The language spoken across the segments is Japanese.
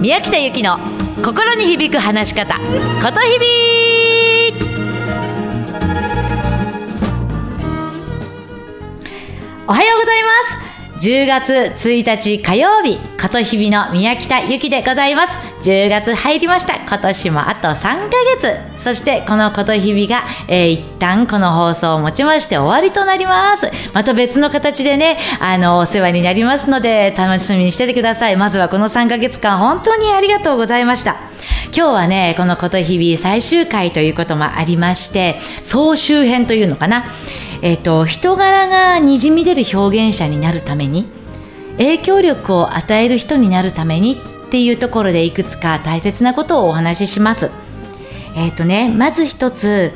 宮北由紀の心に響く話し方ことひびおはようございます。10月1日火曜日ことひびの宮北由紀でございます。10月入りました。今年もあと3ヶ月。そしてこのことひびが、えー、一旦この放送をもちまして終わりとなります。また別の形でねあのお世話になりますので楽しみにしててください。まずはこの3ヶ月間本当にありがとうございました。今日はねこのことひび最終回ということもありまして総集編というのかな。えっ、と人柄がにじみ出る表現者になるために影響力を与える人になるためにっていうところでいくつか大切なことをお話しします。えっ、ー、とねまず一つ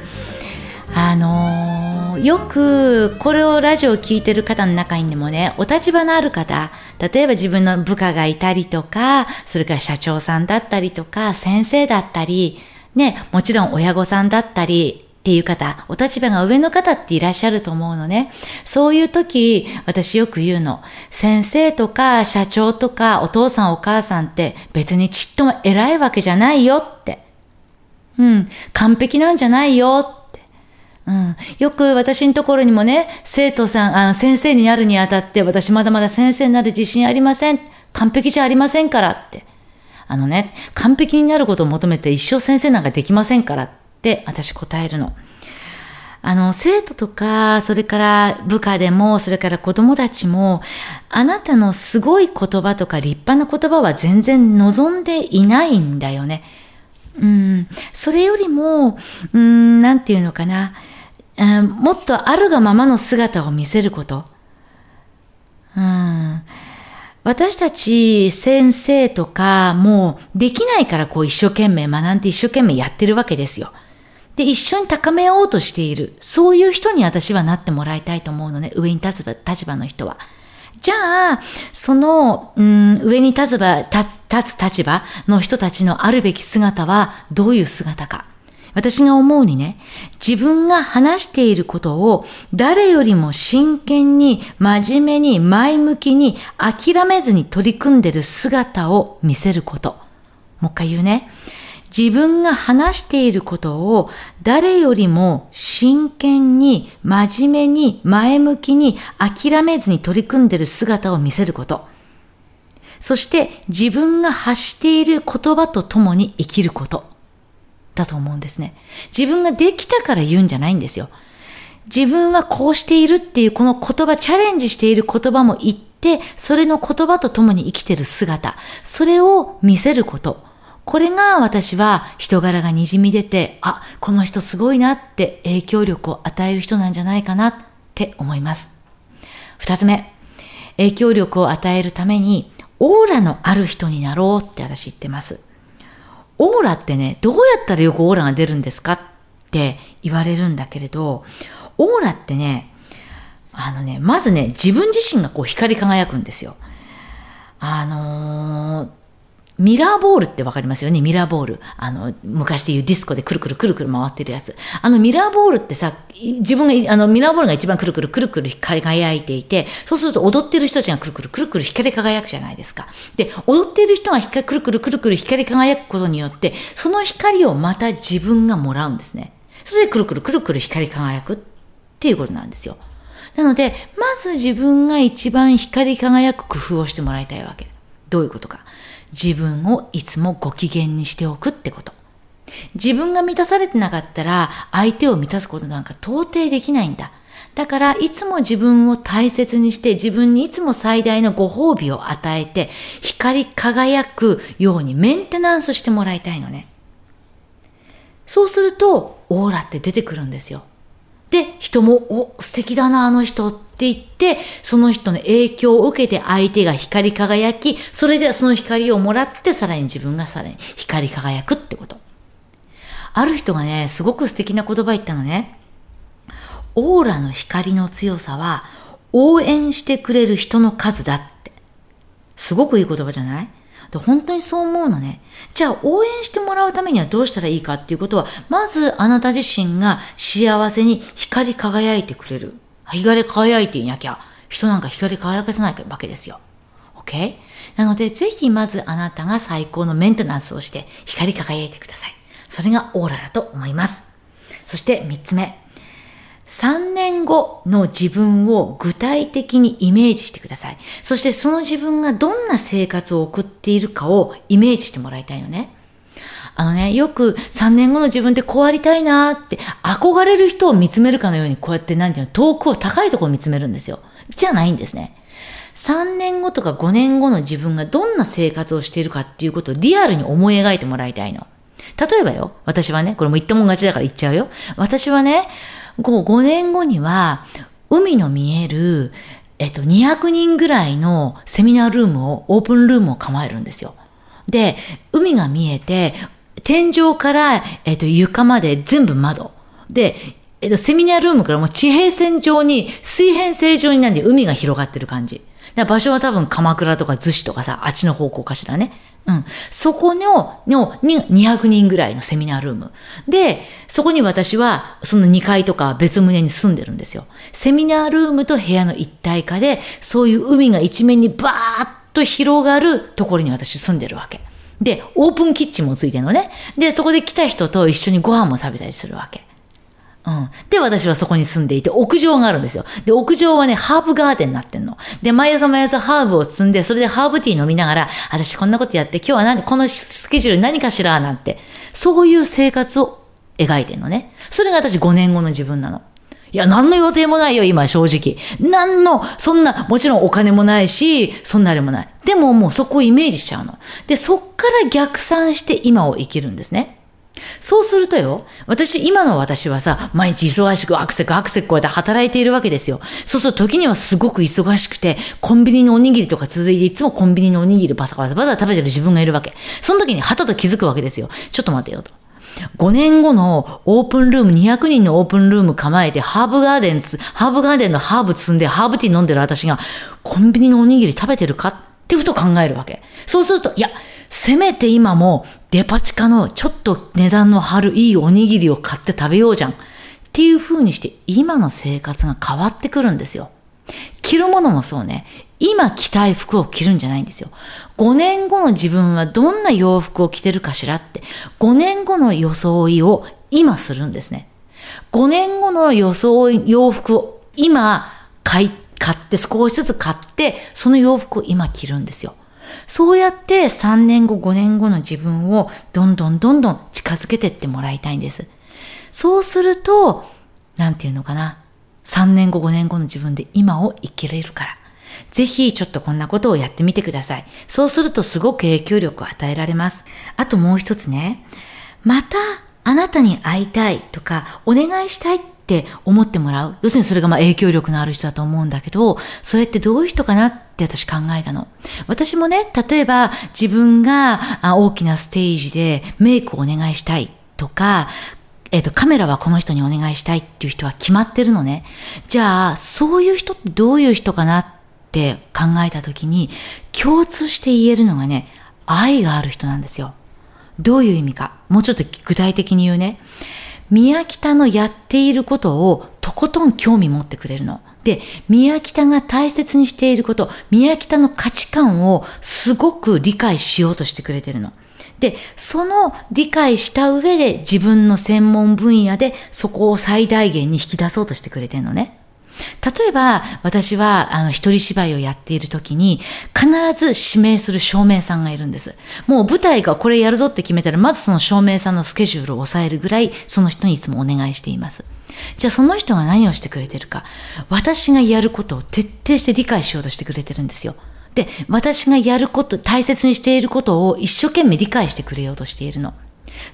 あのー、よくこれをラジオを聴いてる方の中にでもねお立場のある方例えば自分の部下がいたりとかそれから社長さんだったりとか先生だったりねもちろん親御さんだったりっていう方、お立場が上の方っていらっしゃると思うのね。そういう時、私よく言うの。先生とか社長とかお父さんお母さんって別にちっとも偉いわけじゃないよって。うん、完璧なんじゃないよって。うん、よく私のところにもね、生徒さん、あの先生になるにあたって私まだまだ先生になる自信ありません。完璧じゃありませんからって。あのね、完璧になることを求めて一生先生なんかできませんからって私答えるの。あの、生徒とか、それから部下でも、それから子供たちも、あなたのすごい言葉とか立派な言葉は全然望んでいないんだよね。うん、それよりも、うん、なんていうのかな、うん、もっとあるがままの姿を見せること。うん、私たち先生とかもうできないからこう一生懸命学んで一生懸命やってるわけですよ。で、一緒に高めようとしている。そういう人に私はなってもらいたいと思うのね。上に立つ立場の人は。じゃあ、その、うん、上に立つ、立つ立場の人たちのあるべき姿はどういう姿か。私が思うにね、自分が話していることを誰よりも真剣に、真面目に、前向きに、諦めずに取り組んでる姿を見せること。もう一回言うね。自分が話していることを誰よりも真剣に、真面目に、前向きに、諦めずに取り組んでいる姿を見せること。そして自分が発している言葉と共に生きること。だと思うんですね。自分ができたから言うんじゃないんですよ。自分はこうしているっていうこの言葉、チャレンジしている言葉も言って、それの言葉と共に生きている姿、それを見せること。これが私は人柄がにじみ出て、あ、この人すごいなって影響力を与える人なんじゃないかなって思います。二つ目、影響力を与えるためにオーラのある人になろうって私言ってます。オーラってね、どうやったらよくオーラが出るんですかって言われるんだけれど、オーラってね、あのね、まずね、自分自身がこう光り輝くんですよ。あのーミラーボールってわかりますよね？ミラーボール。あの、昔で言うディスコでくるくるくるくる回ってるやつ。あのミラーボールってさ、自分が、あのミラーボールが一番くるくるくるくる光り輝いていて、そうすると踊ってる人たちがくるくるくるくる光り輝くじゃないですか。で、踊ってる人が光くるくるくるくる光り輝くことによって、その光をまた自分がもらうんですね。それでくるくるくるくる光り輝くっていうことなんですよ。なので、まず自分が一番光り輝く工夫をしてもらいたいわけ。どういうことか。自分をいつもご機嫌にしておくってこと。自分が満たされてなかったら相手を満たすことなんか到底できないんだ。だからいつも自分を大切にして自分にいつも最大のご褒美を与えて光り輝くようにメンテナンスしてもらいたいのね。そうするとオーラって出てくるんですよ。で、人も、お、素敵だな、あの人っって言って、その人の影響を受けて相手が光り輝き、それでその光をもらって、さらに自分がさらに光り輝くってこと。ある人がね、すごく素敵な言葉言ったのね。オーラの光の強さは、応援してくれる人の数だって。すごくいい言葉じゃない？で本当にそう思うのね。じゃあ応援してもらうためにはどうしたらいいかっていうことは、まずあなた自身が幸せに光り輝いてくれる。光り輝いていなきゃ、人なんか光り輝かせないわけですよ。OK? なので、ぜひまずあなたが最高のメンテナンスをして光り輝いてください。それがオーラだと思います。そして3つ目。3年後の自分を具体的にイメージしてください。そしてその自分がどんな生活を送っているかをイメージしてもらいたいのね。あのね、よく3年後の自分ってこうありたいなって憧れる人を見つめるかのようにこうやって何て言うの遠くを高いところを見つめるんですよ。じゃないんですね。3年後とか5年後の自分がどんな生活をしているかっていうことをリアルに思い描いてもらいたいの。例えばよ、私はね、これも言ったもん勝ちだから言っちゃうよ。私はね、5年後には、海の見える、えっと、200人ぐらいのセミナールームを、オープンルームを構えるんですよ。で、海が見えて、天井から、えっと、床まで全部窓。で、えっと、セミナールームからも地平線上に、水平線上になんで海が広がってる感じ。場所は多分鎌倉とか逗子とかさ、あっちの方向かしらね。うん。そこの、の、に、200人ぐらいのセミナールーム。で、そこに私は、その2階とか別棟に住んでるんですよ。セミナールームと部屋の一体化で、そういう海が一面にバーッと広がるところに私住んでるわけ。で、オープンキッチンもついてるのね。で、そこで来た人と一緒にご飯も食べたりするわけ。うん。で、私はそこに住んでいて、屋上があるんですよ。で、屋上はね、ハーブガーデンになってんの。で、毎朝毎朝ハーブを摘んで、それでハーブティー飲みながら、私こんなことやって、今日は何、このスケジュール何かしらなんて、そういう生活を描いてんのね。それが私5年後の自分なの。いや、何の予定もないよ、今、正直。何の、そんな、もちろんお金もないし、そんなあれもない。でももうそこをイメージしちゃうの。で、そっから逆算して今を生きるんですね。そうするとよ、私、今の私はさ、毎日忙しくアクセクアクセクこうやって働いているわけですよ。そうすると時にはすごく忙しくて、コンビニのおにぎりとか続いていつもコンビニのおにぎりバサバサバサ食べてる自分がいるわけ。その時にはたと気づくわけですよ。ちょっと待てよと。5年後のオープンルーム、200人のオープンルーム構えて、ハーブガーデン、ハーブガーデンのハーブ積んで、ハーブティー飲んでる私が、コンビニのおにぎり食べてるかってふと考えるわけ。そうすると、いや、せめて今もデパ地下のちょっと値段の張るいいおにぎりを買って食べようじゃん。っていう風にして今の生活が変わってくるんですよ。着るものもそうね。今着たい服を着るんじゃないんですよ。5年後の自分はどんな洋服を着てるかしらって、5年後の装いを今するんですね。5年後の装い、洋服を今買い、買って少しずつ買って、その洋服を今着るんですよ。そうやって3年後、5年後の自分をどんどんどんどん近づけてってもらいたいんです。そうすると、なんていうのかな。3年後、5年後の自分で今を生きれるから。ぜひちょっとこんなことをやってみてください。そうするとすごく影響力を与えられます。あともう一つね。またあなたに会いたいとか、お願いしたいって思ってもらう。要するにそれがまあ影響力のある人だと思うんだけど、それってどういう人かなって私考えたの。私もね、例えば自分が大きなステージでメイクをお願いしたいとか、えっ、ー、と、カメラはこの人にお願いしたいっていう人は決まってるのね。じゃあ、そういう人ってどういう人かなって考えたときに、共通して言えるのがね、愛がある人なんですよ。どういう意味か。もうちょっと具体的に言うね。宮北のやっていることをとことん興味持ってくれるの。で、宮北が大切にしていること、宮北の価値観をすごく理解しようとしてくれてるの。で、その理解した上で自分の専門分野でそこを最大限に引き出そうとしてくれてるのね。例えば、私は、あの、一人芝居をやっている時に、必ず指名する照明さんがいるんです。もう舞台がこれやるぞって決めたら、まずその照明さんのスケジュールを抑えるぐらい、その人にいつもお願いしています。じゃあその人が何をしてくれてるか、私がやることを徹底して理解しようとしてくれてるんですよ。で、私がやること、大切にしていることを一生懸命理解してくれようとしているの。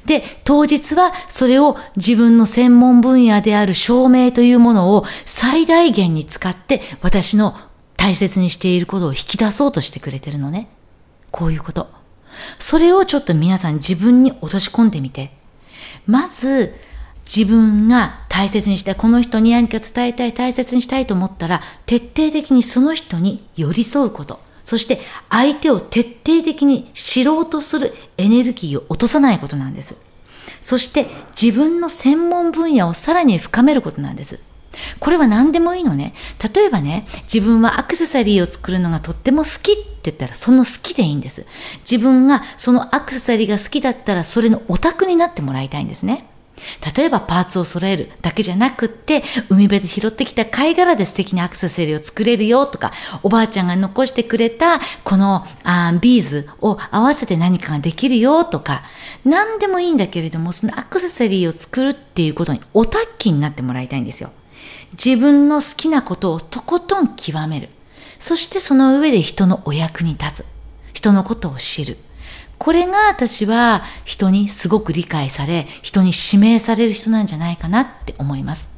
で、当日はそれを自分の専門分野である証明というものを最大限に使って私の大切にしていることを引き出そうとしてくれてるのね。こういうこと。それをちょっと皆さん自分に落とし込んでみて。まず、自分が大切にしたい、この人に何か伝えたい、大切にしたいと思ったら、徹底的にその人に寄り添うこと。そして相手を徹底的に知ろうとするエネルギーを落とさないことなんです。そして自分の専門分野をさらに深めることなんです。これは何でもいいのね。例えばね、自分はアクセサリーを作るのがとっても好きって言ったら、その好きでいいんです。自分がそのアクセサリーが好きだったら、それのオタクになってもらいたいんですね。例えばパーツを揃えるだけじゃなくって、海辺で拾ってきた貝殻で素敵なアクセサリーを作れるよとか、おばあちゃんが残してくれたこのあビーズを合わせて何かができるよとか、何でもいいんだけれども、そのアクセサリーを作るっていうことにオタッキーになってもらいたいんですよ。自分の好きなことをとことん極める。そしてその上で人のお役に立つ。人のことを知る。これが私は人にすごく理解され、人に指名される人なんじゃないかなって思います。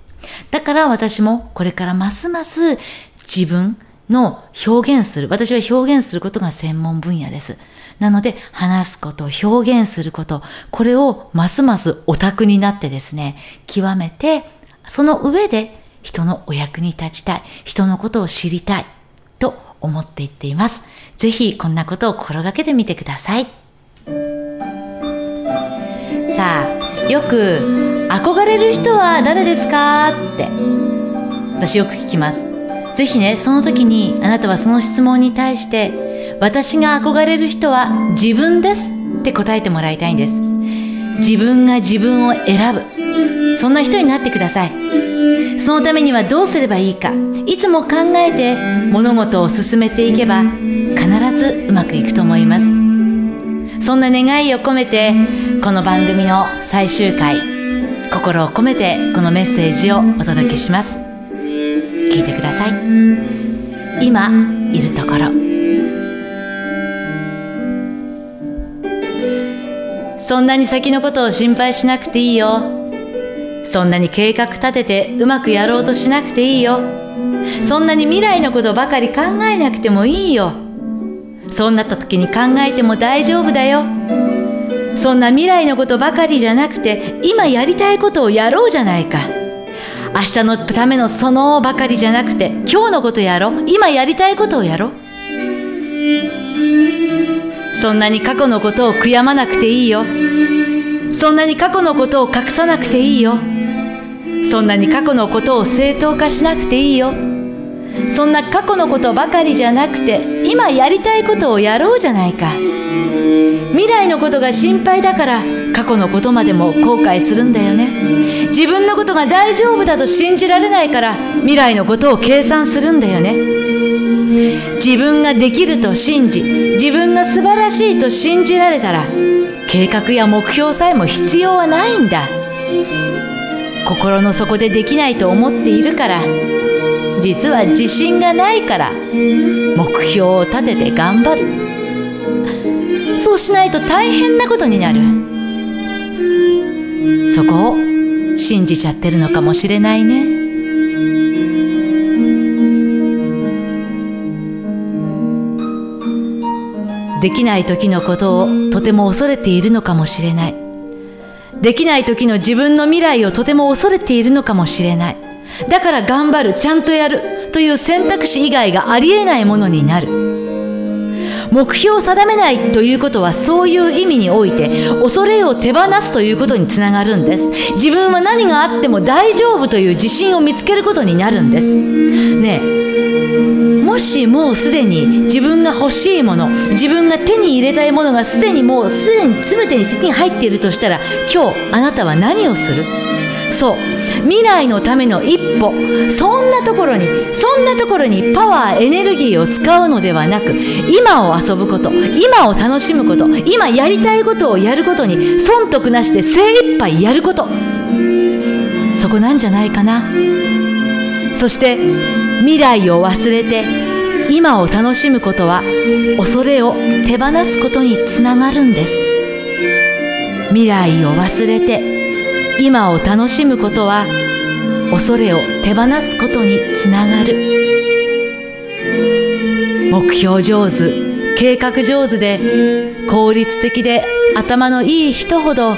だから私もこれからますます自分の表現する、私は表現することが専門分野です。なので話すこと、表現すること、これをますますオタクになってですね、極めて、その上で人のお役に立ちたい、人のことを知りたいと思っていっています。ぜひこんなことを心がけてみてください。さあよく憧れる人は誰ですかって私よく聞きます。ぜひねその時にあなたはその質問に対して私が憧れる人は自分ですって答えてもらいたいんです。自分が自分を選ぶ。そんな人になってください。そのためにはどうすればいいか。いつも考えて物事を進めていけば必ずうまくいくと思います。そんな願いを込めてこの番組の最終回心を込めてこのメッセージをお届けします。聞いてください。今いるところ。そんなに先のことを心配しなくていいよ。そんなに計画立ててうまくやろうとしなくていいよ。そんなに未来のことばかり考えなくてもいいよ。そうなった時に考えても大丈夫だよ。そんな未来のことばかりじゃなくて今やりたいことをやろうじゃないか。明日のためのそのばかりじゃなくて今日のことやろう。今やりたいことをやろう。そんなに過去のことを悔やまなくていいよ。そんなに過去のことを隠さなくていいよ。そんなに過去のことを正当化しなくていいよ。そんな過去のことばかりじゃなくて今やりたいことをやろうじゃないか。未来のことが心配だから過去のことまでも後悔するんだよね。自分のことが大丈夫だと信じられないから未来のことを計算するんだよね。自分ができると信じ自分が素晴らしいと信じられたら計画や目標さえも必要はないんだ。心の底でできないと思っているから実は自信がないから目標を立てて頑張る。そうしないと大変なことになる。そこを信じちゃってるのかもしれないね。できない時のことをとても恐れているのかもしれない。できない時の自分の未来をとても恐れているのかもしれない。だから頑張る、ちゃんとやるという選択肢以外がありえないものになる。目標を定めないということはそういう意味において恐れを手放すということにつながるんです。自分は何があっても大丈夫という自信を見つけることになるんです。ねえ。もしもうすでに自分が欲しいもの自分が手に入れたいものがすでにもうすでに全てに手に入っているとしたら今日あなたは何をする？そう。未来のための一歩。そんなところにそんなところにパワーエネルギーを使うのではなく今を遊ぶこと今を楽しむこと今やりたいことをやることに損得なしで精一杯やること。そこなんじゃないかな。そして未来を忘れて今を楽しむことは恐れを手放すことにつながるんです。未来を忘れて今を楽しむことは恐れを手放すことにつながる。目標上手計画上手で効率的で頭のいい人ほど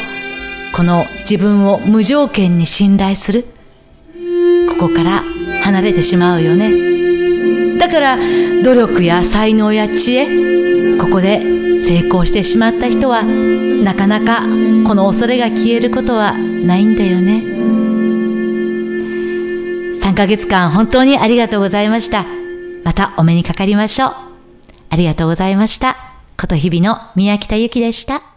この自分を無条件に信頼する。ここから離れてしまうよね。だから努力や才能や知恵ここで成功してしまった人はなかなかこの恐れが消えることはないんだよね3ヶ月間本当にありがとうございました。またお目にかかりましょう。ありがとうございました。こと日々の宮北ゆきでした。